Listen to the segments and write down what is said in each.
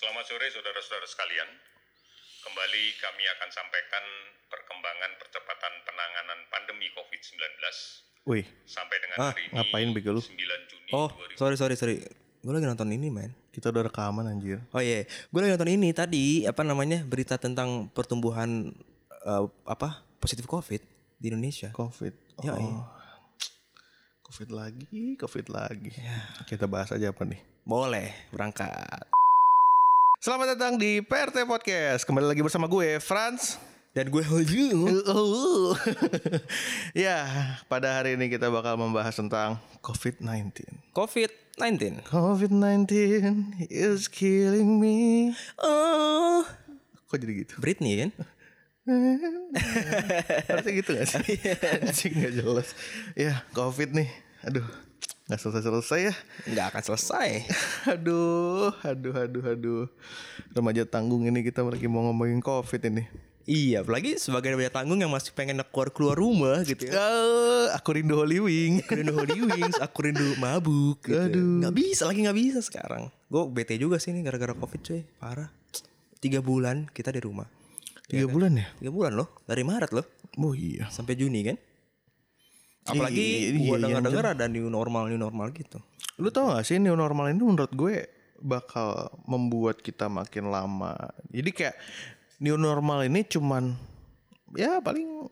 Selamat sore saudara-saudara sekalian. Kembali kami akan sampaikan perkembangan percepatan penanganan pandemi COVID-19 Wih, sampai dengan Ah, hari ini ngapain bego lu? 9 Juni Oh, 2020. sorry sorry sorry. Gue lagi nonton ini, man. kita udah rekaman anjir. Oh iya, gue lagi nonton ini tadi apa namanya berita tentang pertumbuhan eh, apa positif COVID di Indonesia. Covid. Ya, oh. iya. Covid lagi, Covid lagi. Kita bahas aja apa nih? Boleh berangkat. Selamat datang di PRT Podcast. Kembali lagi bersama gue, Franz. Dan gue Hoju. Ya, pada hari ini kita bakal membahas tentang COVID-19. COVID-19. COVID-19 is killing me. Oh, Kok jadi gitu? Britney kan? Harusnya gitu gak sih? Anjing gak jelas. Ya, COVID nih. Aduh, gak selesai-selesai ya. Nggak akan selesai. Aduh, aduh, aduh, aduh. Remaja tanggung ini kita lagi mau ngomongin COVID ini. iya, apalagi sebagai remaja tanggung yang masih pengen keluar keluar rumah gitu ya. Eh, aku rindu Holy Wing. Aku rindu Holy Wings, aku rindu mabuk gitu. Aduh. Nggak bisa, lagi nggak bisa sekarang. Gue bete juga sih nih gara-gara covid cuy, parah. Tiga bulan kita di rumah. Tiga bulan ya? Tiga bulan loh, dari Maret loh Oh iya. sampai Juni kan. Apalagi Iya, iya, dengar-dengar ada new normal new normal gitu. Lu tau gak sih new normal ini menurut gue bakal membuat kita makin lama. Jadi kayak new normal ini cuman ya paling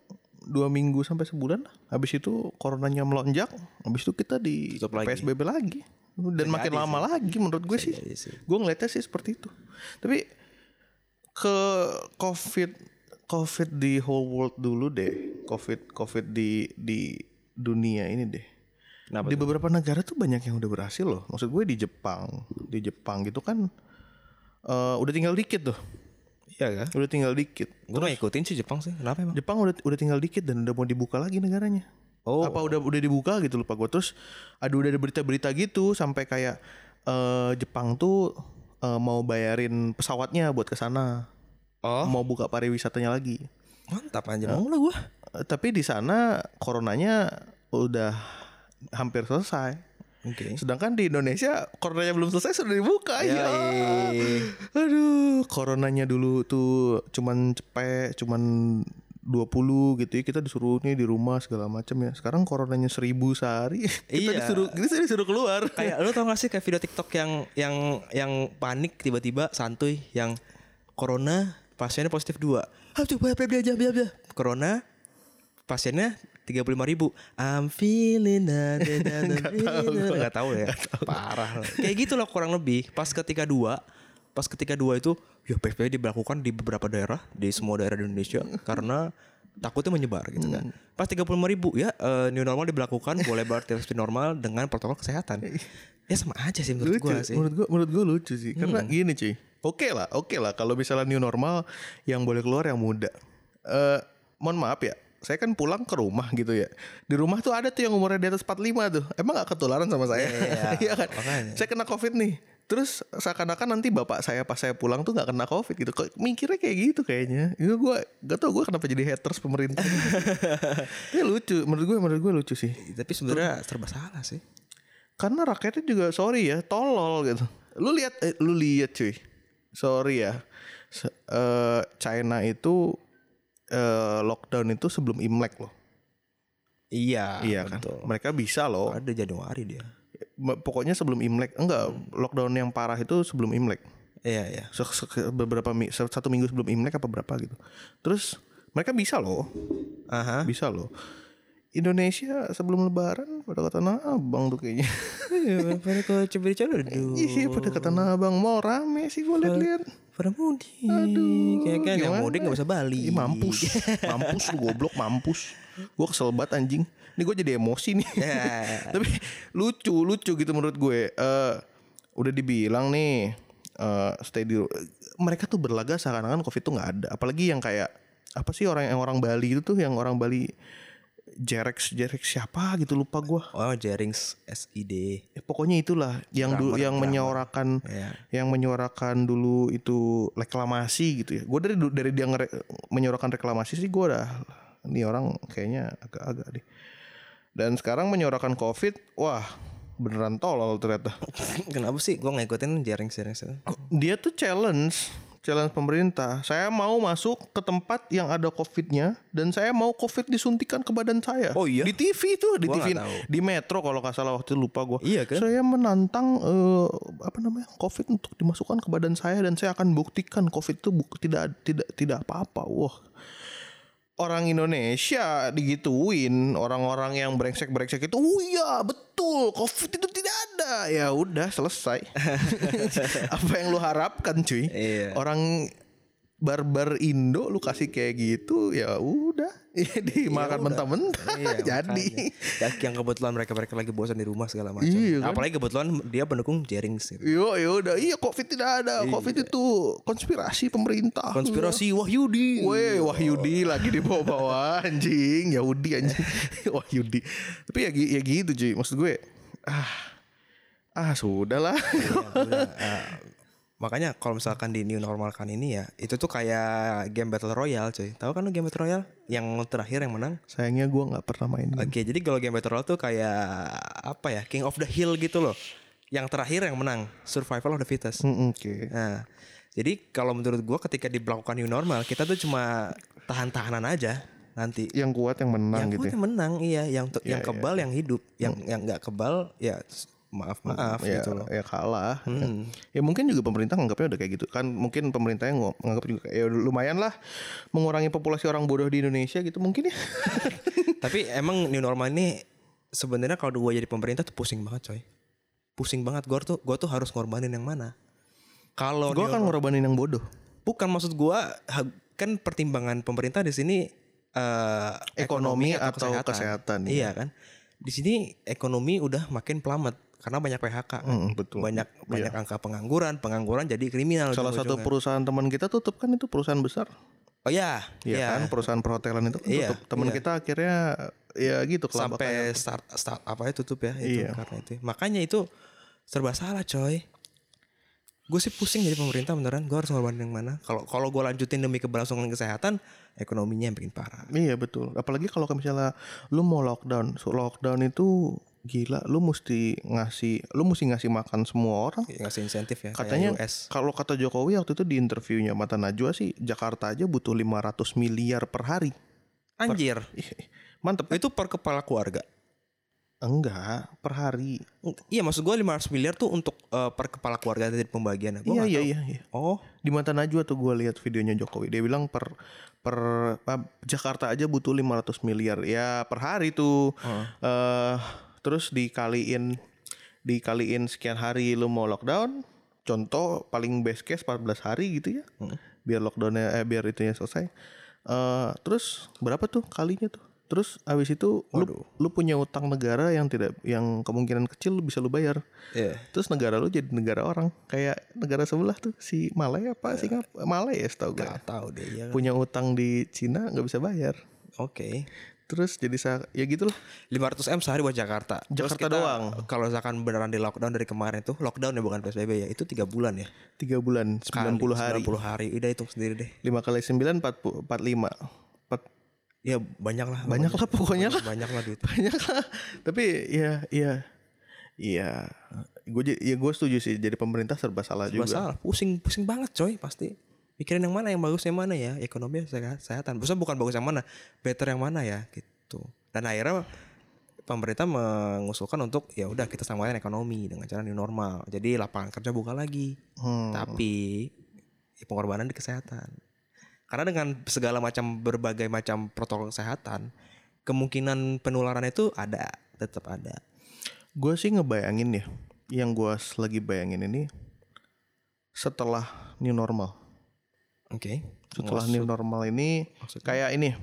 dua minggu sampai sebulan lah. Habis itu coronanya melonjak, habis itu kita di Tutup lagi. PSBB lagi. Dan makin lama lagi menurut gue sih. sih. Gue ngeliatnya sih seperti itu. Tapi ke COVID COVID di whole world dulu deh. COVID COVID di di dunia ini deh. Kenapa di beberapa negara tuh banyak yang udah berhasil loh. Maksud gue di Jepang, di Jepang gitu kan eh, udah tinggal dikit tuh. Iya kan? Udah tinggal dikit. Gue gak ikutin sih Jepang sih. Kenapa emang? Jepang udah udah tinggal dikit dan udah mau dibuka lagi negaranya. Oh. Apa udah udah dibuka gitu lupa gue. Terus ada udah ada berita-berita gitu sampai kayak eh, Jepang tuh eh, mau bayarin pesawatnya buat ke sana. Oh, Mau buka pariwisatanya lagi. mantap aja mau lah gue. Tapi di sana coronanya udah hampir selesai. Oke. Sedangkan di Indonesia coronanya belum selesai sudah dibuka ya. Yai. Aduh, coronanya dulu tuh cuman cepet, cuman 20 gitu ya kita disuruh nih di rumah segala macam ya. Sekarang coronanya 1000 sehari. kita Iya. disuruh kita disuruh keluar. Kayak lu tau gak sih kayak video TikTok yang yang yang panik tiba-tiba santuy yang corona pasiennya positif dua. Coba bla. Corona pasiennya tiga puluh lima ribu. I'm feeling da, da. Nggak tahu ya. Parah. Kayak gitu loh kurang lebih. Pas ketika dua, pas ketika dua itu ya PSBB diberlakukan di beberapa daerah di semua daerah di Indonesia karena takutnya menyebar gitu kan. Pas tiga puluh ribu ya eh, new normal diberlakukan boleh beraktivitas normal dengan protokol kesehatan. Ya sama aja sih menurut gua sih. Menurut gua menurut gua lucu sih. Karena gini cuy. Oke lah, oke lah kalau misalnya new normal yang boleh keluar yang muda. Eh mohon maaf ya. Saya kan pulang ke rumah gitu ya. Di rumah tuh ada tuh yang umurnya di atas 45 tuh. Emang gak ketularan sama saya? Iya, Iya kan? makanya. Saya kena covid nih. Terus seakan-akan nanti bapak saya pas saya pulang tuh gak kena covid gitu. Kok mikirnya kayak gitu kayaknya. Itu gue gak tau gue kenapa jadi haters pemerintah. Tapi lucu. Menurut gue menurut gue lucu sih. Tapi sebenarnya serba salah sih. Karena rakyatnya juga sorry ya, tolol gitu. Lu lihat eh, lu lihat cuy. Sorry ya. Se- eh, China itu eh, lockdown itu sebelum Imlek loh. Iya, iya kan? betul. Mereka bisa loh. Ada Januari dia. Pokoknya sebelum Imlek. Enggak, lockdown yang parah itu sebelum Imlek. Iya, iya. Se- se- beberapa satu minggu sebelum Imlek apa berapa gitu. Terus mereka bisa loh. Aha. Bisa loh. Indonesia sebelum lebaran pada ke Tanah Abang tuh kayaknya. Iya, pada ke. Iya pada ke Tanah Abang mau rame sih gue liat-liat. Pada mudik. Aduh. Kayak kan yang Gimana? mudik gak bisa Bali. Ih, mampus, mampus lu goblok mampus. Gue kesel banget anjing. Ini gue jadi emosi nih. Ya. Tapi lucu, lucu gitu menurut gue. Eh udah dibilang nih eh stay di mereka tuh berlaga seakan-akan covid tuh nggak ada. Apalagi yang kayak apa sih orang yang orang Bali itu tuh yang orang Bali Jerex Jerex siapa gitu lupa gue. Oh, Jerings SID. Ya, pokoknya itulah yang dulu yang menyuarakan Iya. yang menyuarakan dulu itu reklamasi gitu ya. Gue dari dari dia menyuarakan reklamasi sih gue udah ini orang kayaknya agak-agak deh. Dan sekarang menyuarakan covid, wah beneran tolol ternyata. Kenapa sih gue ngikutin jaring jaring Dia tuh challenge, challenge pemerintah. Saya mau masuk ke tempat yang ada covidnya dan saya mau covid disuntikan ke badan saya. Oh iya? Di TV tuh, di Gua TV, di Metro kalau nggak salah waktu itu lupa gue. Iya kan? Saya menantang eh, apa namanya covid untuk dimasukkan ke badan saya dan saya akan buktikan covid itu buk- tidak tidak tidak apa-apa. Wah. Orang Indonesia digituin orang-orang yang brengsek-brengsek itu, oh iya betul, covid itu tidak ada. Ya udah selesai. Apa yang lu harapkan, cuy? Iya. Orang barbar Indo lu kasih kayak gitu, ya udah, dimakan mentah-mentah. Iya, Jadi. Ya, yang kebetulan mereka mereka lagi bosan di rumah segala macam. Iya, kan? Apalagi kebetulan dia pendukung jaring gitu. yo ya udah, iya covid tidak ada, covid itu konspirasi pemerintah. Konspirasi Wahyudi. Weh, Wahyudi lagi dibawa-bawa anjing, Yahudi anjing. Wahyudi. Tapi ya, ya gitu cuy. Maksud gue ah ah sudahlah. Udah, ah, makanya kalau misalkan di new normal kan ini ya, itu tuh kayak game battle royale cuy. Tahu kan lu game battle royale yang terakhir yang menang? Sayangnya gue nggak pernah main. Oke, jadi kalau game battle royale tuh kayak apa ya? King of the Hill gitu loh. Yang terakhir yang menang, survival of the fittest. Mm, Oke. Nah, jadi kalau menurut gua ketika diberlakukan new normal, kita tuh cuma tahan-tahanan aja nanti. Yang kuat yang menang yang gitu. kuat ya. yang menang, iya. Yang Iya, yang kebal yang hidup, yang yang nggak kebal ya maaf maaf ya, gitu loh. ya kalah. Hmm. Ya mungkin juga pemerintah nganggapnya udah kayak gitu kan. Mungkin pemerintahnya ng- nganggap juga ya lumayan lah mengurangi populasi orang bodoh di Indonesia gitu mungkin ya. Tapi emang new normal ini sebenarnya kalau gua jadi pemerintah tuh pusing banget coy. Pusing banget gua tuh gua tuh harus ngorbanin yang mana? Kalau gue akan ngorbanin yang bodoh. bukan maksud ha- kan pertimbangan pemerintah di sini eh, Ekonomi atau kesehatan, Iya kan? Di sini ekonomi udah makin pelamat karena banyak PHK. kan. Mm, betul. Banyak banyak angka pengangguran, pengangguran jadi kriminal Salah satu ujung-ujungnya. perusahaan teman kita tutup kan itu perusahaan besar. Oh ya, Iya iya. kan perusahaan perhotelan itu kan Iya, tutup. Teman iya. kita akhirnya ya gitu Sampai start start apa ya tutup ya itu Iya. karena itu. Makanya itu serba salah coy. Gue sih pusing jadi pemerintah beneran. Gue harus ngorbanin yang mana? Kalau kalau gue lanjutin demi keberlangsungan kesehatan, ekonominya yang bikin parah. Iya betul. Apalagi kalau misalnya lu mau lockdown, so lockdown itu gila. Lu mesti ngasih, lu mesti ngasih makan semua orang. Ya, ngasih insentif ya. Katanya kalau kata Jokowi waktu itu di interviewnya Mata Najwa sih Jakarta aja butuh 500 miliar per hari. Anjir. Ih, Mantep. Itu per kepala keluarga. Enggak, per hari. Iya maksud gue 500 miliar tuh untuk eh, per kepala keluarga dari pembagian. Iya Gua iya tahu. iya iya. Oh, Di Mata Najwa tuh gue lihat videonya Jokowi. Dia bilang per per apa, Jakarta aja butuh 500 miliar. Ya per hari tuh. eh terus dikaliin dikaliin sekian hari lu mau lockdown. Contoh paling best case 14 hari gitu ya. Biar lockdownnya eh biar itunya selesai. eh terus berapa tuh kalinya tuh? Terus habis itu lu, lu punya utang negara yang tidak yang kemungkinan kecil lu bisa lu bayar. iya. Terus negara lu jadi negara orang kayak negara sebelah tuh si Malay apa sih Malay ya setahu gue tahu deh ya. punya utang di Cina nggak bisa bayar Oke. Terus jadi ya gitulah 500 m sehari buat Jakarta. Terus Jakarta kita- doang. Kalau misalkan beneran di lockdown dari kemarin tuh, lockdown ya bukan PSBB ya, itu tiga bulan ya. tiga bulan 90 Kali, hari 90 hari. Udah hitung sendiri deh. lima kali sembilan empat empat lima empat Ya banyak lah. banyak lah pokoknya lah Banyak lah duit. banyak lah tapi ya ya iya gue ya gue setuju sih jadi pemerintah serba salah juga Masalah. Pusing, pusing banget coy pasti. Mikirin yang mana, yang bagus yang mana ya. Ekonomi sehat- kesehatan. Maksudnya bukan bagus yang mana, better yang mana ya gitu. Dan akhirnya pemerintah mengusulkan untuk ya udah kita samakan ekonomi dengan cara new normal. Jadi lapangan kerja buka lagi. Hmm. Tapi ya, pengorbanan di kesehatan. Karena dengan segala macam berbagai macam protokol kesehatan, kemungkinan penularan itu ada, tetap ada. gue sih ngebayangin ya yang gue lagi bayangin ini setelah new normal Oke. setelah new normal ini kayak ini.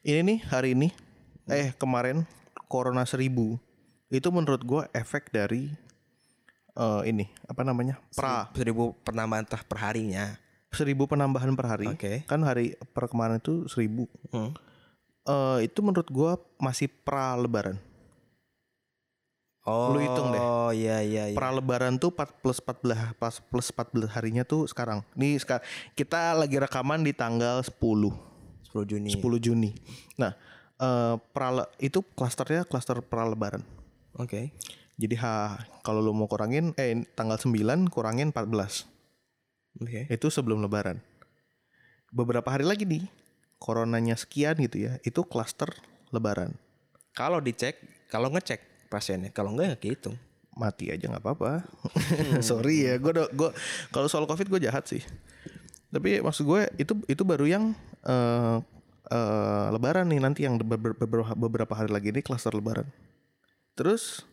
Ini nih hari ini eh kemarin corona seribu. Itu menurut gue efek dari eh, ini apa namanya pra. Seribu penambahan tah perharinya. seribu penambahan per hari. Oke. kan hari per kemarin itu seribu. Hmm. Eh, itu menurut gue masih pra lebaran Oh, Lu hitung deh. Oh iya iya iya. pra lebaran tuh 4 plus 14 pas plus 14 harinya tuh sekarang nih sekarang kita lagi rekaman di tanggal 10 10 Juni. 10 Juni nah eh, pra itu klasternya klaster pra lebaran Oke. Jadi ha kalau lu mau kurangin eh tanggal 9 kurangin 14. Oke. Itu sebelum lebaran. Beberapa hari lagi nih coronanya sekian gitu ya. Itu klaster lebaran. Kalau dicek, kalau ngecek pasiennya, kalau enggak ya kehitung. Mati aja nggak apa-apa. Sorry ya, gue gue kalau soal covid gue jahat sih. Tapi maksud gue itu itu baru yang eh eh, lebaran nih nanti yang ber- ber- beberapa beberapa hari lagi ini klaster lebaran. Terus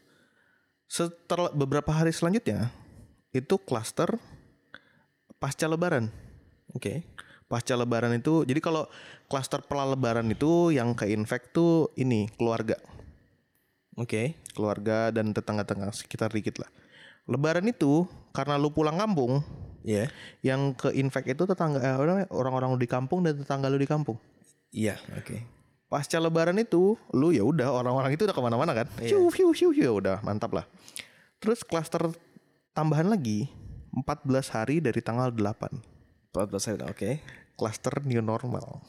setelah beberapa hari selanjutnya itu klaster pasca lebaran. Oke. Pasca lebaran itu jadi kalau klaster pela lebaran itu yang ke infect tuh ini keluarga. Oke. Keluarga dan tetangga-tetangga sekitar dikit lah. Lebaran itu karena lu pulang kampung, Iya. yang ke infect itu tetangga eh, orang-orang lu di kampung dan tetangga lu di kampung. Iya. Oke. Pasca lebaran itu lu ya udah orang-orang itu udah ke mana-mana kan. Fiu, fiu, fiu, fiu, udah mantap lah. Terus klaster tambahan lagi 14 hari dari tanggal 8. 14 hari. Oke. Klaster new normal.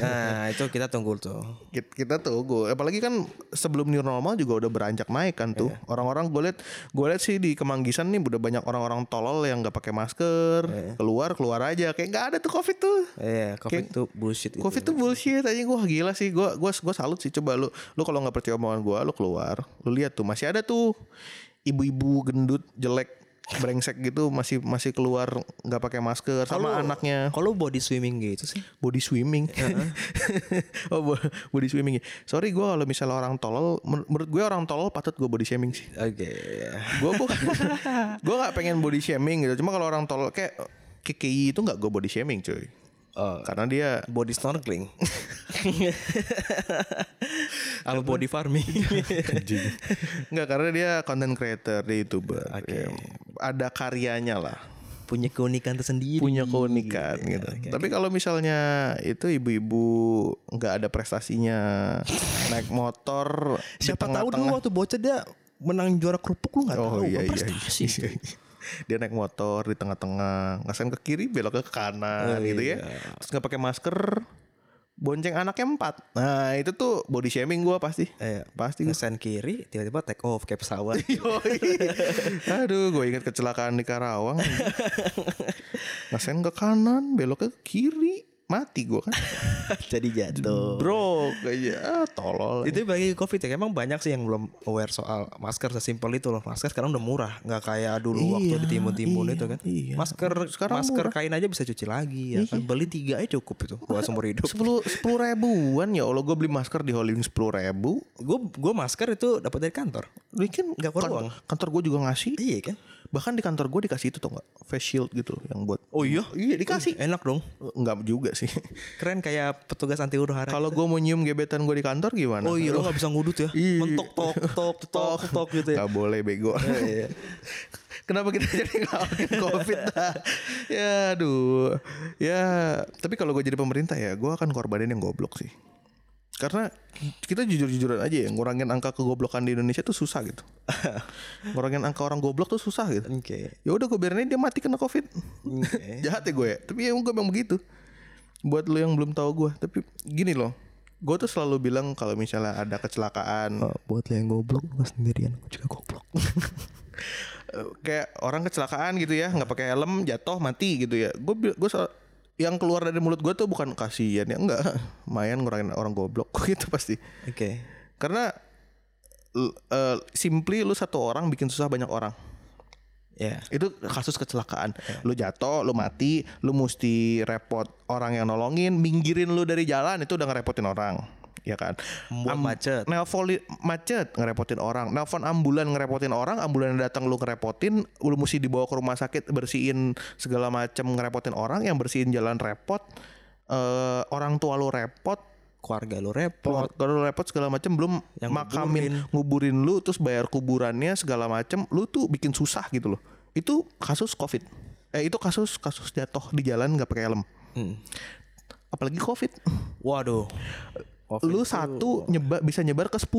Nah, itu kita tunggu tuh. Kita, kita tunggu. Apalagi kan sebelum new normal juga udah beranjak naik kan tuh. Orang-orang gue liat, gue liat sih di Kemanggisan nih udah banyak orang-orang tolol yang nggak pakai masker, keluar keluar aja. Kayak nggak ada tuh covid tuh. Iya, Covid tuh bullshit gitu. Covid tuh bullshit aja gue gila sih gue gue gue salut sih coba lu lu kalau nggak percaya omongan gue lu keluar lu lihat tuh masih ada tuh ibu-ibu gendut jelek brengsek gitu masih masih keluar nggak pakai masker sama Kalau- anaknya Kalau body swimming gitu sih. body swimming oh bo- body swimming ya. sorry gue kalau misalnya orang tolol men- menurut gue orang tolol patut gue body shaming sih Oke. gue gue gue nggak pengen body shaming gitu cuma kalau orang tolol kayak KKI itu nggak gue body shaming cuy Oh, karena dia body snorkeling. Kalau body farming. Enggak karena dia content creator, dia youtuber. Ya, ada karyanya lah, Punya keunikan tersendiri. punya keunikan gitu. Tapi kalau misalnya itu ibu-ibu nggak ada prestasinya, naik motor Siapa tahu dulu waktu bocah dia menang juara kerupuk lu nggak Oh tahu. iya kan iya. prestasi iya. Dia naik motor di tengah-tengah, ngasen ke kiri, belok ke kanan gitu ya. Terus nggak pakai masker, bonceng anaknya empat. Nah itu tuh body shaming gua pasti. Iya. Pasti. Ngesen kiri tiba-tiba take off kayak pesawat. Aduh, gue ingat kecelakaan di Karawang. Ngasen ke kanan, belok ke kiri, mati gue kan. Jadi jatuh. Bro, kayak ah, tolol. Itu bagi covid ya emang banyak sih yang belum aware soal masker sesimpel itu loh masker sekarang udah murah nggak kayak dulu waktu Iya, di timun-timun iya, itu kan iya. masker Sekarang masker murah. kain aja bisa cuci lagi ya kan beli tiga aja cukup itu buat seumur hidup sepuluh sepuluh ribuan ya Allah gue beli masker di Hollywood sepuluh ribu. gue gue masker itu dapat dari kantor Bikin Nggak keluar uang. kantor gue juga ngasih. iya kan Bahkan di kantor gue dikasih itu tau gak? Face shield gitu yang buat. oh iya Iya dikasih. enak dong Enggak juga sih. keren kayak petugas anti huru hara Kalau gue mau nyium gebetan gue di kantor gimana? oh iya lo nggak bisa ngudut ya Iya. mentok tok tok tok tok gitu ya Gak boleh bego. Iya, Kenapa kita jadi ngalamin covid dah? Ya aduh. Ya tapi kalau gue jadi pemerintah ya gue akan korbanin yang goblok sih. Karena kita jujur-jujuran aja ya ngurangin angka kegoblokan di Indonesia tuh susah gitu. ngurangin angka orang goblok tuh susah gitu. oke Ya udah gue biarin dia mati kena covid. Oke. Jahat ya gue ya. Tapi ya gue memang begitu. Buat lo yang belum tahu gue. Tapi gini loh. Gue tuh selalu bilang kalau misalnya ada kecelakaan. Oh, buat lo yang goblok lo sendirian gue juga goblok kayak orang kecelakaan gitu ya nggak pakai helm jatuh mati gitu ya gue gue yang keluar dari mulut gue tuh bukan kasihan ya enggak. Lumayan ngurangin orang goblok gitu pasti. Oke. Karena l- eh, simply lu satu orang bikin susah banyak orang. Ya. Itu kasus kecelakaan. Lu jatuh lu mati lu mesti repot orang yang nolongin minggirin lu dari jalan itu udah ngerepotin orang ya kan? Membuat macet. nelpon macet ngerepotin orang. Nelpon ambulan ngerepotin orang ambulan datang lu ngerepotin lu mesti dibawa ke rumah sakit bersihin segala macam ngerepotin orang yang bersihin jalan repot eh orang tua lu repot keluarga lo repot. kalau lu repot segala macam belum Yang makamin nguburin. lu terus bayar kuburannya segala macam lu tuh bikin susah gitu loh. Itu kasus covid. Eh itu kasus kasus jatuh di jalan nggak pakai helm. Hmm. apalagi covid. Waduh Covid lu satu nyebar bisa nyebar ke 10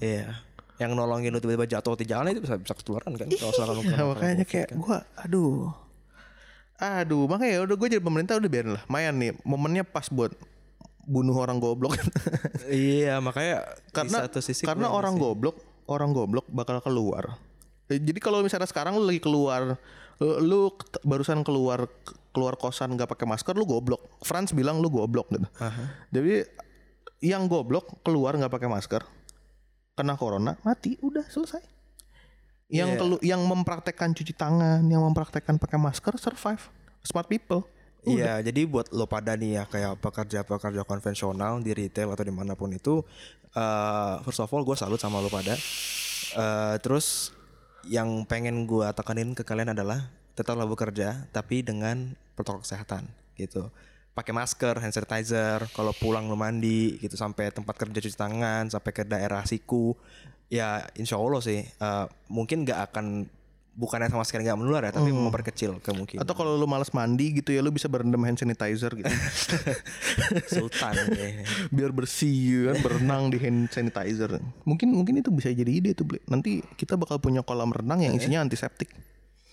Iya. Yang nolongin lu tiba-tiba jatuh di jalan itu bisa bisa ketularan kan. Kalau misalkan lu ya, kena makanya kayak kan. gua aduh aduh makanya ya udah gue jadi pemerintah udah biarin lah mayan nih momennya pas buat bunuh orang goblok Iya, makanya karena satu sisi karena orang masih- goblok orang goblok bakal keluar. Jadi kalau misalnya sekarang lu lagi keluar, lu, barusan keluar keluar kosan nggak pakai masker, lu goblok. Franz bilang lu goblok gitu. Jadi yang goblok keluar nggak pakai masker, kena corona, mati, udah selesai. Yang Iya. kelu- yang mempraktekkan cuci tangan, yang mempraktekkan pakai masker survive. Smart people. Iya, jadi buat lo pada nih ya kayak pekerja-pekerja konvensional di retail atau di mana pun itu, eh first of all gue salut sama lo pada. Eh terus yang pengen gue tekanin ke kalian adalah tetaplah bekerja tapi dengan protokol kesehatan gitu. Pakai masker, hand sanitizer, kalau pulang lo mandi gitu sampai tempat kerja cuci tangan, sampai ke daerah siku. Ya insya Allah sih eh, mungkin nggak akan bukannya sama sekali nggak menular ya, tapi memperkecil kemungkinan. Atau kalau lu malas mandi gitu ya lu bisa berendam hand sanitizer gitu. Sultan ya. biar bersih gitu kan berenang di hand sanitizer mungkin mungkin itu bisa jadi ide tuh nanti kita bakal punya kolam renang yang isinya antiseptik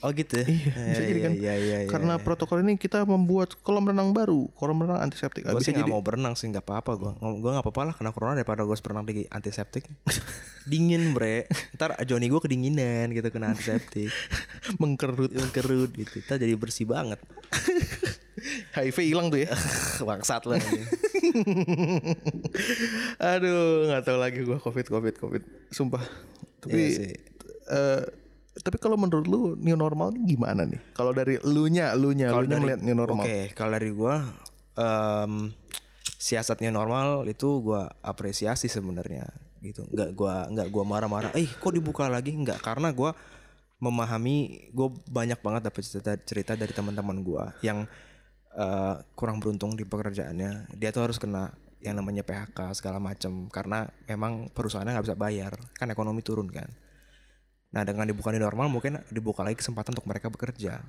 Oh gitu ya? iya bisa jadi kan Iya, iya, iya, karena protokol ini kita membuat kolam renang baru kolam renang antiseptik Gue sih jadi mau berenang sih nggak apa-apa gue. Gue nggak apa-apa lah kena corona daripada gue berenang di antiseptik. Dingin bre. Ntar Joni gue kedinginan gitu kena antiseptik. mengkerut Kerut gitu. Kita jadi bersih banget. HIV hilang tuh ya Bangsat lah. ini. aduh nggak tahu lagi gua covid covid covid sumpah tapi Iya sih. eh, tapi kalau menurut lu new normal ini gimana nih kalau dari lu nya lu nya lu nya melihat new normal Oke, kalau dari gue em siasatnya normal itu gue apresiasi sebenarnya gitu. Nggak gue nggak gua marah-marah. Eh kok dibuka lagi? Nggak karena gue memahami gue banyak banget dapat cerita cerita dari teman-teman gue yang eh, kurang beruntung di pekerjaannya. Dia tuh harus kena yang namanya PHK segala macam karena memang perusahaannya nggak bisa bayar kan ekonomi turun kan. Nah dengan dibuka di normal mungkin dibuka lagi kesempatan untuk mereka bekerja.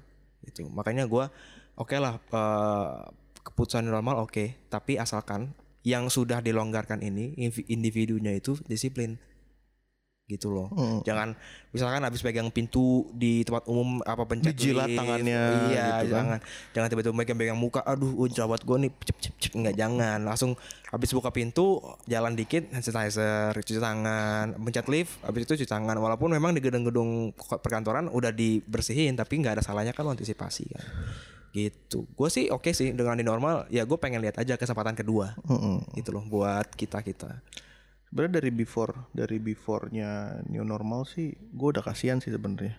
Gitu. Makanya gua oke lah eh, keputusan normal oke, tapi asalkan yang sudah dilonggarkan ini individunya itu disiplin gitu loh. Jangan misalkan habis pegang pintu di tempat umum apa pencet Dijilat lift, tangannya Iya, gitu kan. jangan jangan tiba-tiba megang pegang muka. Aduh, uh, jerawat gue nih cep cep cep enggak jangan. Langsung habis buka pintu jalan dikit hand sanitizer, cuci tangan, pencet lift, habis itu cuci tangan. Walaupun memang di gedung-gedung perkantoran udah dibersihin tapi nggak ada salahnya kan lo antisipasi kan. Gitu. Gue sih oke sih dengan di normal ya gue pengen lihat aja kesempatan kedua. Gitu loh buat kita-kita. Sebenarnya dari before dari beforenya new normal sih gue udah kasihan sih sebenarnya.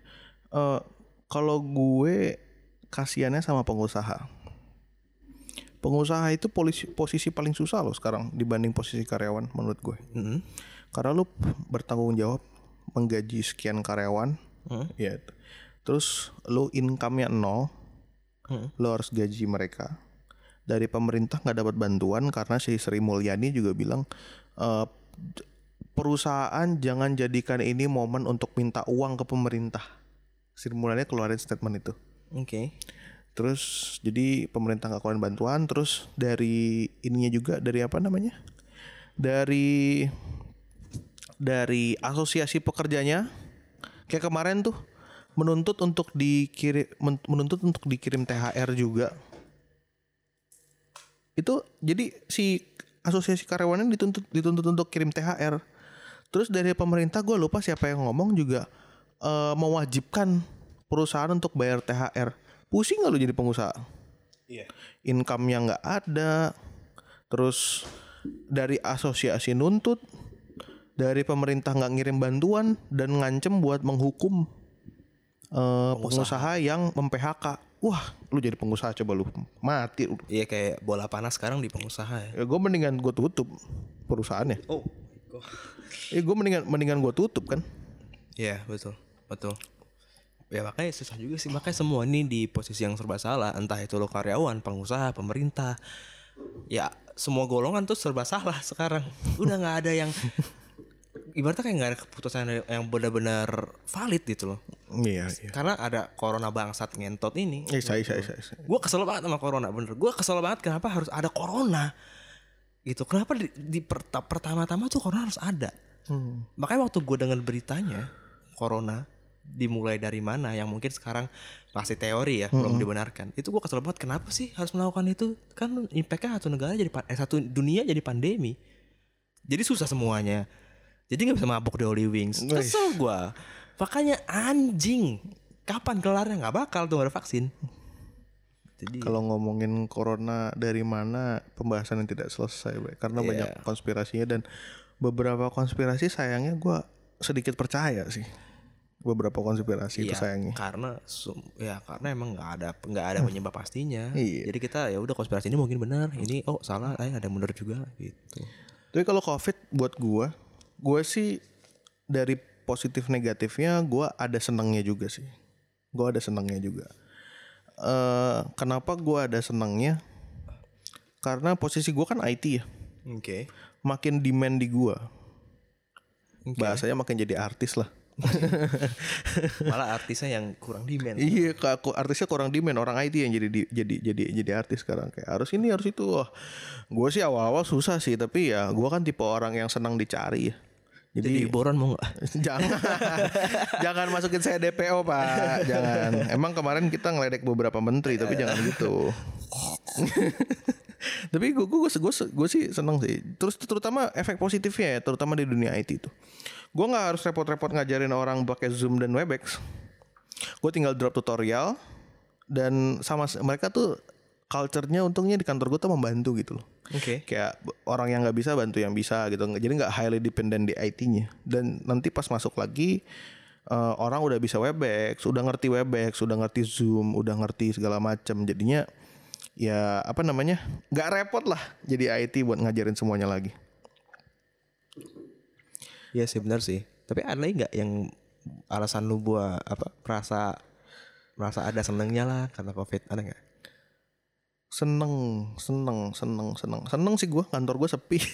Eh kalau gue kasihannya sama pengusaha. Pengusaha itu polisi, posisi paling susah loh sekarang dibanding posisi karyawan menurut gue. Mm. Karena lu bertanggung jawab menggaji sekian karyawan, ya. Terus lu income-nya nol, lu harus gaji mereka. Dari pemerintah nggak dapat bantuan karena si Sri Mulyani juga bilang eh, perusahaan jangan jadikan ini momen untuk minta uang ke pemerintah. Sri Mulyani keluarin statement itu. Oke. Terus jadi pemerintah nggak keluarin bantuan. Terus dari ininya juga dari apa namanya? Dari dari asosiasi pekerjanya kayak kemarin tuh menuntut untuk dikirim men- menuntut untuk dikirim THR juga. Itu jadi si asosiasi karyawannya dituntut dituntut untuk kirim THR. Terus dari pemerintah gue lupa siapa yang ngomong juga eh, mewajibkan perusahaan untuk bayar THR. Pusing gak lu jadi pengusaha? Iya. Income-nya nggak ada. Terus dari asosiasi nuntut, dari pemerintah nggak ngirim bantuan dan ngancem buat menghukum eh, pengusaha. yang mem-PHK. Wah, lu jadi pengusaha coba lu mati. lu. Iya kayak bola panas sekarang di pengusaha ya. Ya gue mendingan gue tutup perusahaannya. Oh. Ya gue mendingan mendingan gue tutup kan. Iya betul betul. Ya makanya susah juga sih makanya semua ini di posisi yang serba salah entah itu lo karyawan, pengusaha, pemerintah. Ya semua golongan tuh serba salah sekarang. Udah nggak ada yang ibaratnya kayak nggak ada keputusan yang benar-benar valid gitu loh. Iya, iya. Karena ada corona bangsat ngentot ini. Eh, saya, saya, saya, saya. Gue kesel banget sama corona bener. Gue kesel banget kenapa harus ada corona. Gitu. Kenapa di, di perta- pertama-tama tuh corona harus ada. Makanya waktu gue dengar beritanya corona dimulai dari mana yang mungkin sekarang masih teori ya belum dibenarkan. Itu gue kesel banget kenapa sih harus melakukan itu? Kan impactnya satu negara jadi eh, satu dunia jadi pandemi. Jadi susah semuanya. Jadi nggak bisa mabuk di Holy Wings. Kesel gua. Makanya anjing. Kapan kelarnya nggak bakal tuh ada vaksin. Jadi Kalau ngomongin corona dari mana pembahasan yang tidak selesai, Bre. karena Iya. banyak konspirasinya dan beberapa konspirasi sayangnya gua sedikit percaya sih. Beberapa konspirasi itu Iya, sayangnya. karena ya karena emang nggak ada nggak ada penyebab pastinya. Iya. Jadi kita ya udah konspirasi ini mungkin benar, ini oh salah, eh ada benar juga gitu. Tapi kalau COVID buat gua, gua sih dari positif negatifnya gua ada senangnya juga sih. Gua ada senangnya juga. eh kenapa gua ada senangnya? Karena posisi gua kan IT ya. Oke. Makin demand di gua. Bahasanya makin jadi artis lah. Malah artisnya yang kurang demand. Iya, kak, aku artisnya kurang demand orang IT yang jadi di- jadi jadi jadi artis sekarang kayak harus ini harus itu. Wah, gue sih awal-awal susah sih, tapi ya gue kan tipe orang yang senang dicari ya. Jadi Jadi boron mau nggak? jangan jangan masukin saya DPO pak, jangan. Emang kemarin kita ngeledek beberapa menteri, tapi jangan gitu. tapi gue gue gue gue sih seneng sih. Terus terutama efek positifnya ya, terutama di dunia IT itu. Gue nggak harus repot-repot ngajarin orang pakai Zoom dan Webex. Gue tinggal drop tutorial dan sama mereka tuh culture-nya untungnya di kantor gue tuh membantu gitu loh. Oke. Kayak b- orang yang nggak bisa bantu yang bisa gitu. Jadi nggak highly dependent di IT-nya. Dan nanti pas masuk lagi eh, orang udah bisa Webex, udah ngerti Webex, udah ngerti Zoom, udah ngerti segala macam. Jadinya ya apa namanya nggak repot lah jadi IT buat ngajarin semuanya lagi. Iya sih benar sih. Tapi ada lagi nggak yang alasan lu buat apa merasa merasa ada senengnya lah karena covid ada nggak? Seneng, seneng, seneng, seneng, seneng sih gue kantor gue sepi.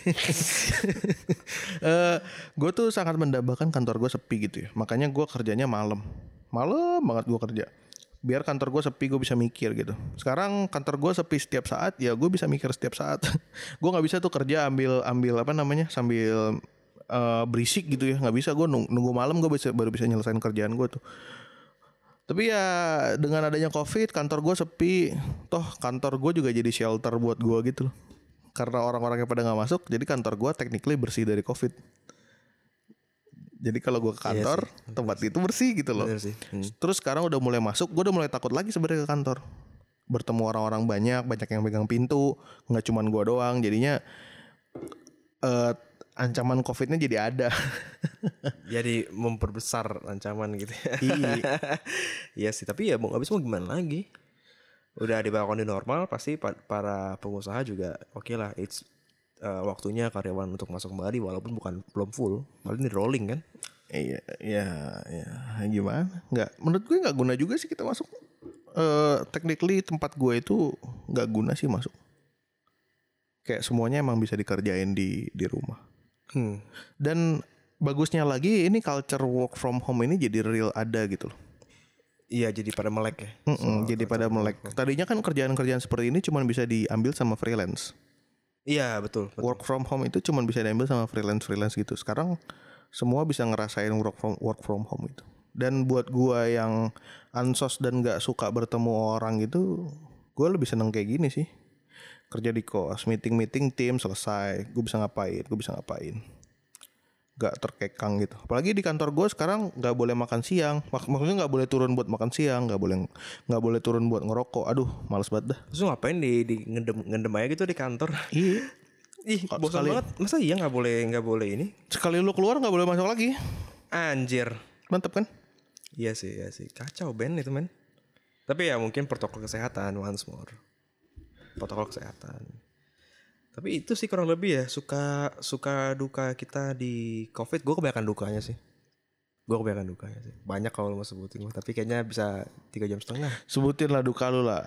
eh gue tuh sangat mendambakan kantor gue sepi gitu ya. Makanya gue kerjanya malam, malam banget gue kerja. Biar kantor gue sepi, gue bisa mikir gitu. Sekarang kantor gue sepi setiap saat, ya gue bisa mikir setiap saat. gue nggak bisa tuh kerja ambil ambil apa namanya sambil eh, berisik gitu ya. Nggak bisa gue nunggu, nunggu malam gue bisa baru bisa nyelesain kerjaan gue tuh. Tapi ya dengan adanya covid kantor gue sepi. Toh kantor gue juga jadi shelter buat gue gitu loh. Karena orang-orang yang pada nggak masuk Jadi kantor gue technically bersih dari covid. Jadi kalau gue ke kantor Tempat itu bersih gitu loh. Sih. Hmm. Terus sekarang udah mulai masuk Gue udah mulai takut lagi sebenarnya ke kantor. Bertemu orang-orang banyak Banyak yang pegang pintu. Nggak cuman gue doang Jadinya eh Ancaman covidnya jadi ada Jadi memperbesar ancaman gitu ya. Iya. Iya sih, tapi ya mau bisa mau gimana lagi? Udah di kondisi normal, pasti pa- para pengusaha juga oke lah. It's uh, waktunya karyawan untuk masuk kembali walaupun bukan belum full. Paling ini rolling kan? Iya, ya, ya, gimana? Nggak, menurut gue nggak guna juga sih kita masuk. Eh, technically tempat gue itu nggak guna sih masuk. Kayak semuanya emang bisa dikerjain di di rumah. Hmm. Dan bagusnya lagi ini culture work from home ini jadi real ada gitu loh. Iya, jadi pada melek ya. Mm-mm, jadi pada melek. Tadinya kan kerjaan-kerjaan seperti ini cuma bisa diambil sama freelance. Iya, betul. betul. Work from home itu cuma bisa diambil sama freelance-freelance gitu. Sekarang semua bisa ngerasain work from work from home itu. Dan buat gua yang ansos dan nggak suka bertemu orang gitu, gua lebih seneng kayak gini sih. Kerja di kos, meeting-meeting tim selesai, gue bisa ngapain, gue bisa ngapain. Gak terkekang gitu. Apalagi di kantor gue sekarang nggak boleh makan siang. Mak- maksudnya nggak boleh turun buat makan siang, nggak boleh nggak boleh turun buat ngerokok. Aduh, males banget dah. Terus ngapain di, di ngendem, ngendem aja gitu di kantor? Iya. Ih, bosan sekali- banget. Masa iya nggak boleh nggak boleh ini? Sekali lu keluar nggak boleh masuk lagi. Anjir. Mantep kan? Iya sih, iya sih. Kacau Ben itu men. Tapi ya mungkin protokol kesehatan once more. Protokol kesehatan. Tapi itu sih kurang lebih ya suka suka duka kita di covid. Gue kebanyakan dukanya sih. Gue kebanyakan dukanya sih. Banyak kalau mau sebutin. Tapi kayaknya bisa tiga jam setengah. Sebutin lah duka lu lah.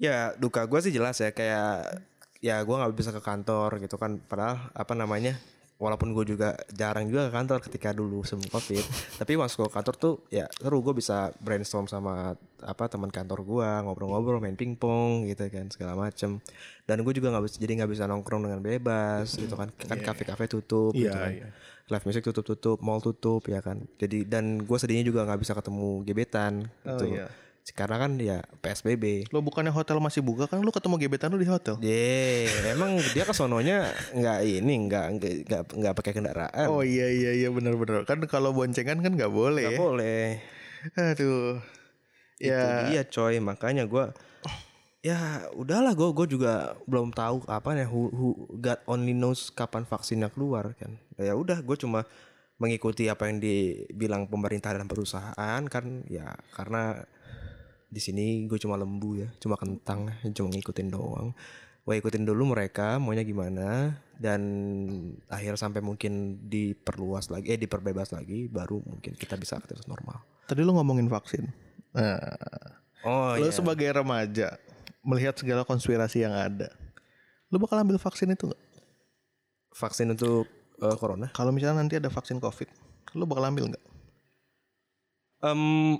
Ya duka gue sih jelas ya kayak ya gue nggak bisa ke kantor gitu kan. Padahal apa namanya walaupun gue juga jarang juga ke kantor ketika dulu sebelum covid. tapi masuk ke kantor tuh ya seru gue bisa brainstorm sama apa teman kantor gue ngobrol-ngobrol main pingpong gitu kan segala macem. Dan gue juga nggak bisa jadi nggak bisa nongkrong dengan bebas gitu kan. Kan kafe-kafe tutup gitu Iya, kan. iya. Live music tutup-tutup, mall tutup ya kan. Jadi dan gue sedihnya juga nggak bisa ketemu gebetan gitu. iya. Karena kan ya PSBB. Lo bukannya hotel masih buka kan? Lu ketemu gebetan lu di hotel. Ye, emang dia ke sononya nggak ini nggak nggak nggak pakai kendaraan. Oh iya iya iya benar-benar. Kan kalau boncengan kan nggak boleh. Nggak ya. boleh. Aduh. Itu Ya. dia coy, makanya gua ya udahlah gue gue juga belum tahu apa ya who, who God only knows kapan vaksinnya keluar kan. Ya udah gue cuma mengikuti apa yang dibilang pemerintah dan perusahaan kan ya karena di sini gue cuma lembu ya, cuma kentang, cuma ngikutin doang. Gue ikutin dulu mereka maunya gimana dan akhir sampai mungkin diperluas lagi, eh diperbebas lagi, baru mungkin kita bisa aktivitas normal. Tadi lu ngomongin vaksin. Nah, Oh lu iya. sebagai remaja melihat segala konspirasi yang ada. Lu bakal ambil vaksin itu nggak? vaksin untuk eh, corona? Kalau misalnya nanti ada vaksin COVID, lu bakal ambil nggak? Em,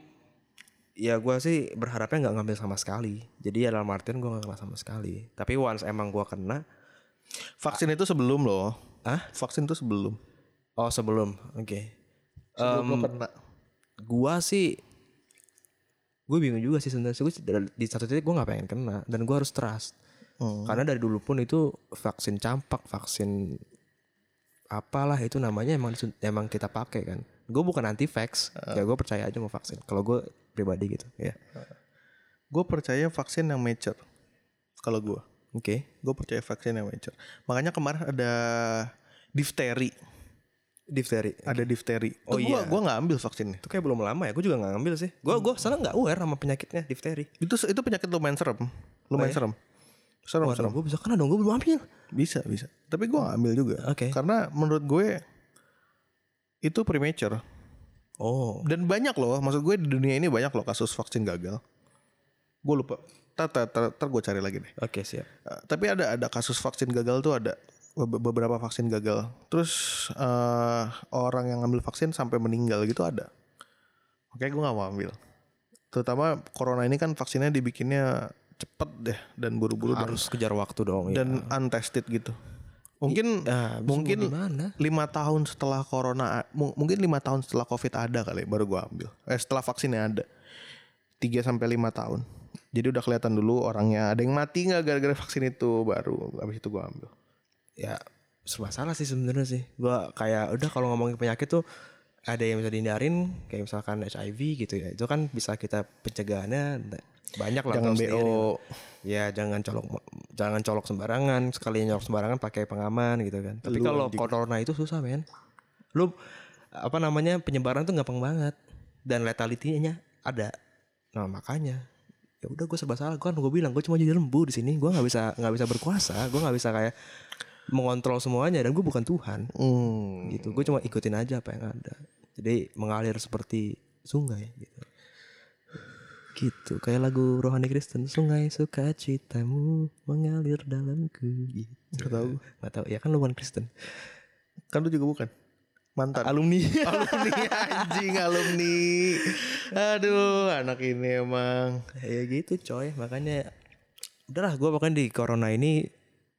ya gue sih berharapnya nggak ngambil sama sekali. Jadi ya dalam artian gue nggak kena sama sekali. Tapi once emang gue kena, Vaksin itu sebelum loh. ah? Vaksin itu sebelum. Oh sebelum, oke. Sebelum lu kena. Gua sih, gue bingung juga sih sebenarnya. Gue di satu titik gue nggak pengen kena dan gue harus trust. Hmm. Karena dari dulu pun itu vaksin campak, vaksin apalah itu namanya emang emang kita pakai kan. Gue bukan anti vax, ya gue percaya aja mau vaksin. Kalau gue pribadi gitu, ya. Gue percaya vaksin yang mature. Kalau gue, Oke. gue percaya vaksin yang mature. Makanya kemarin ada difteri, Difteri. ada difteri. Oh Tuh gua iya. gua nggak ambil vaksinnya. Itu kayak belum lama ya. Gue juga nggak ngambil sih. Gue gue salah nggak aware sama penyakitnya difteri. Itu itu penyakit lumayan serem, lumayan serem. Serem, serem. Gue bisa kena dong. Gue belum ambil. Bisa, bisa. Tapi gua nggak ambil juga. Oke. Karena menurut gue itu premature. Oh. Dan banyak loh, maksud gue di dunia ini banyak loh kasus vaksin gagal. Gue lupa. Tar, tar, tar gue cari lagi deh. Oke siap. Uh, tapi ada ada kasus vaksin gagal tuh ada Be- beberapa vaksin gagal. Terus eh, orang yang ngambil vaksin sampai meninggal gitu ada. Oke, gue nggak mau ambil. Terutama corona ini kan vaksinnya dibikinnya cepet deh dan buru-buru dan, Harus kejar waktu dong. ya. dan untested gitu. Mungkin abis mungkin lima tahun setelah corona mu- mungkin lima tahun setelah covid ada kali baru gua ambil. Eh setelah vaksinnya ada. 3 sampai lima tahun. Jadi udah kelihatan dulu orangnya ada yang mati nggak gara-gara vaksin itu baru habis itu gua ambil. Ya serba salah sih sebenarnya sih. Gue kayak udah kalau ngomongin penyakit tuh ada yang bisa dihindarin kayak misalkan HIV gitu ya. Itu kan bisa kita pencegahannya banyak lah. jangan tahu sendiri. bo Ya jangan colok jangan colok sembarangan, sekali nyolok sembarangan pakai pengaman gitu kan. Tapi kalau corona itu susah men. Lu apa namanya penyebaran tuh gampang banget dan letalitinya ada. Nah makanya ya udah gue serba salah kan gue bilang gue cuma jadi lembu di sini gue nggak bisa nggak bisa berkuasa gue nggak bisa kayak mengontrol semuanya dan gue bukan Tuhan hmm. gitu gue cuma ikutin aja apa yang ada jadi mengalir seperti sungai gitu gitu kayak lagu rohani Kristen. Sungai sukacitamu mengalir dalamku. Gitu. Nggak tahu. Nggak tahu. Ya kan lu bukan Kristen. Kan lu juga bukan? Mantan. Alumni. Alumni anjing alumni. Aduh anak ini emang. Ya gitu coy. Makanya udahlah gue pokoknya di corona ini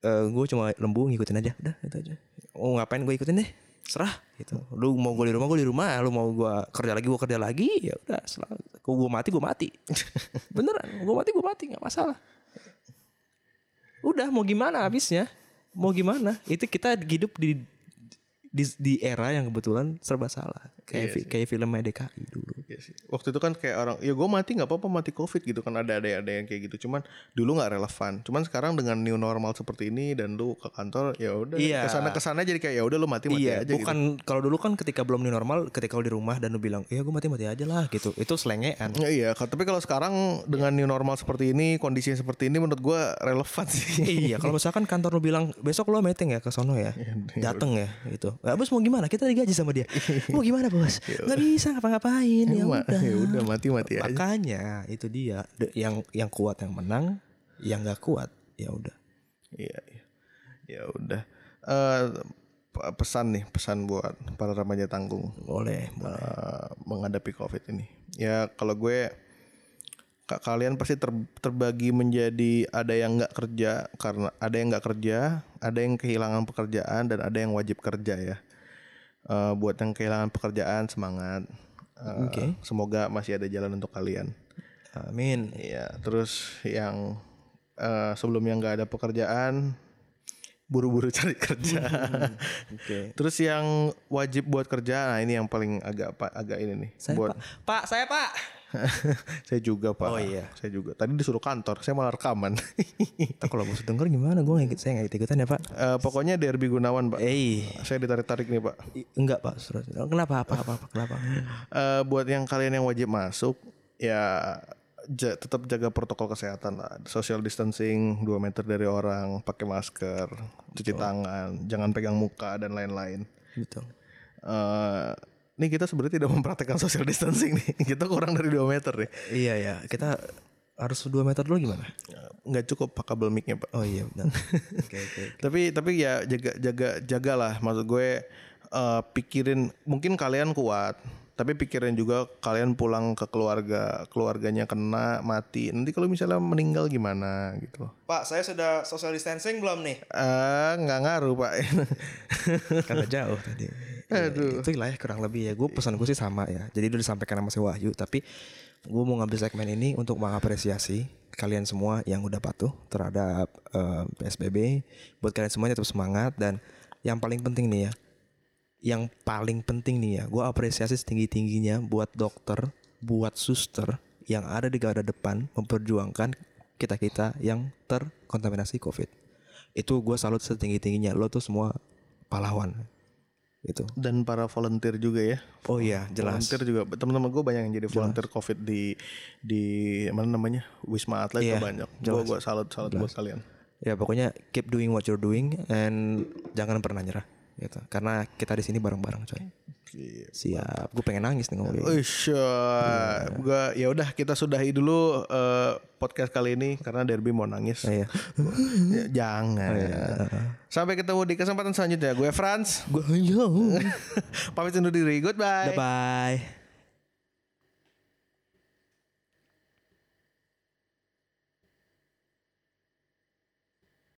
gue cuma lembu ngikutin aja. Udah itu aja. Oh ngapain gue ikutin deh serah gitu. Lu mau gue di rumah gue di rumah. Lu mau gue kerja lagi gue kerja lagi ya udah serah. Gue mati gue mati. Beneran gue mati gue mati nggak masalah. Udah mau gimana habisnya? Mau gimana? Itu kita hidup di di, di era yang kebetulan serba salah kayak fi- kayak film DKI dulu Iya sih. Waktu itu kan kayak orang, ya gue mati nggak apa-apa mati covid gitu kan ada ada ada yang kayak gitu. Cuman dulu nggak relevan. Cuman sekarang dengan new normal seperti ini dan lu ke kantor ya udah Iya. ke sana ke sana jadi kayak ya udah lu mati mati iya, aja gitu. bukan kalau dulu kan ketika belum new normal, ketika lu di rumah dan lu bilang, "Iya, gue mati-mati aja lah." gitu. Itu selengean. Ya, iya, ka- tapi kalau sekarang dengan new normal seperti ini, kondisinya seperti ini menurut gue relevan sih. iya, kalau misalkan kantor lu bilang, "Besok lu meeting ya ke sono ya." Dateng ya gitu. Ya, bos mau gimana? Kita digaji sama dia. mau gimana, Bos? Nggak bisa ngapa-ngapain. Ya Ma- udah. ya udah mati mati aja. Makanya itu dia yang yang kuat yang menang, yang nggak kuat ya udah. Iya, iya. Ya udah. Eh, pe- pesan nih, pesan buat para remaja tanggung Boleh. eh, menghadapi covid ini. Ya kalau gue ka- kalian pasti ter- terbagi menjadi ada yang nggak kerja karena ada yang nggak kerja, ada yang kehilangan pekerjaan dan ada yang wajib kerja ya. Eh, buat yang kehilangan pekerjaan semangat. Eh, Oke. Semoga masih ada jalan untuk kalian. Amin. Iya, terus yang eh, sebelumnya nggak ada pekerjaan, buru-buru cari kerja. Oke. Terus yang wajib buat kerja, nah ini yang paling agak pa- agak ini nih. Saya buat Pak. Pak, saya Pak. saya juga pak. Oh, iya. Saya juga. Tadi disuruh kantor, saya malah rekaman. Ntar kalau bos denger gimana? Gue nggak saya nggak ikut ikutan ya Pak. Eh, pokoknya Derby Gunawan pak. Eh, Saya ditarik-tarik nih pak. i- enggak Pak. Surat- Kenapa? Apa? Apa? apa kenapa? Eh, buat yang kalian yang wajib masuk, ya ja- tetap jaga protokol kesehatan lah. Social distancing 2 meter dari orang, pakai masker, cuci tangan, jangan pegang muka dan lain-lain. Betul. eh ini kita sebenarnya tidak mempraktekkan social distancing nih. Kita kurang dari 2 meter nih. Iya ya. Kita harus 2 meter dulu gimana? Eh, Nggak cukup pak kabel mic-nya pak. Oh iya benar. Oke oke. Tapi tapi ya jaga jaga jagalah. Maksud gue eh, pikirin mungkin kalian kuat. Tapi pikirin juga kalian pulang ke keluarga, keluarganya kena mati. Nanti kalau misalnya meninggal gimana gitu loh. Pak, saya sudah social distancing belum nih? Eh nggak ngaruh pak. Karena jauh tadi. Aduh. itu lah ya kurang lebih ya. Gue pesan gue sih sama ya. Jadi udah disampaikan sama si Wahyu. Tapi gue mau ngambil segmen ini untuk mengapresiasi kalian semua yang udah patuh terhadap eh, PSBB. Buat kalian semuanya tetap semangat dan yang paling penting nih ya. Yang paling penting nih ya, gue apresiasi setinggi tingginya buat dokter, buat suster yang ada di garda depan memperjuangkan kita kita yang terkontaminasi COVID. Itu gue salut setinggi tingginya. Lo tuh semua pahlawan. Gitu. Dan para volunteer juga ya. Oh iya, jelas. Volunteer juga teman-teman gue banyak yang jadi volunteer covid di di mana namanya wisma atlet Iya, tuh banyak. Gue jelas. gue salut salut buat kalian. Ya pokoknya keep doing what you're doing and jangan pernah nyerah gitu. Karena kita di sini bareng-bareng coy. Siap. Gue pengen nangis nih ngomong kayak gini. Uish, gua ya udah kita sudahi dulu eh, podcast kali ini karena Derby mau nangis. Iya. Ya, jangan. Sampai ketemu di kesempatan selanjutnya. Gue Franz. Gue Pamit undur diri. Goodbye. Bye bye.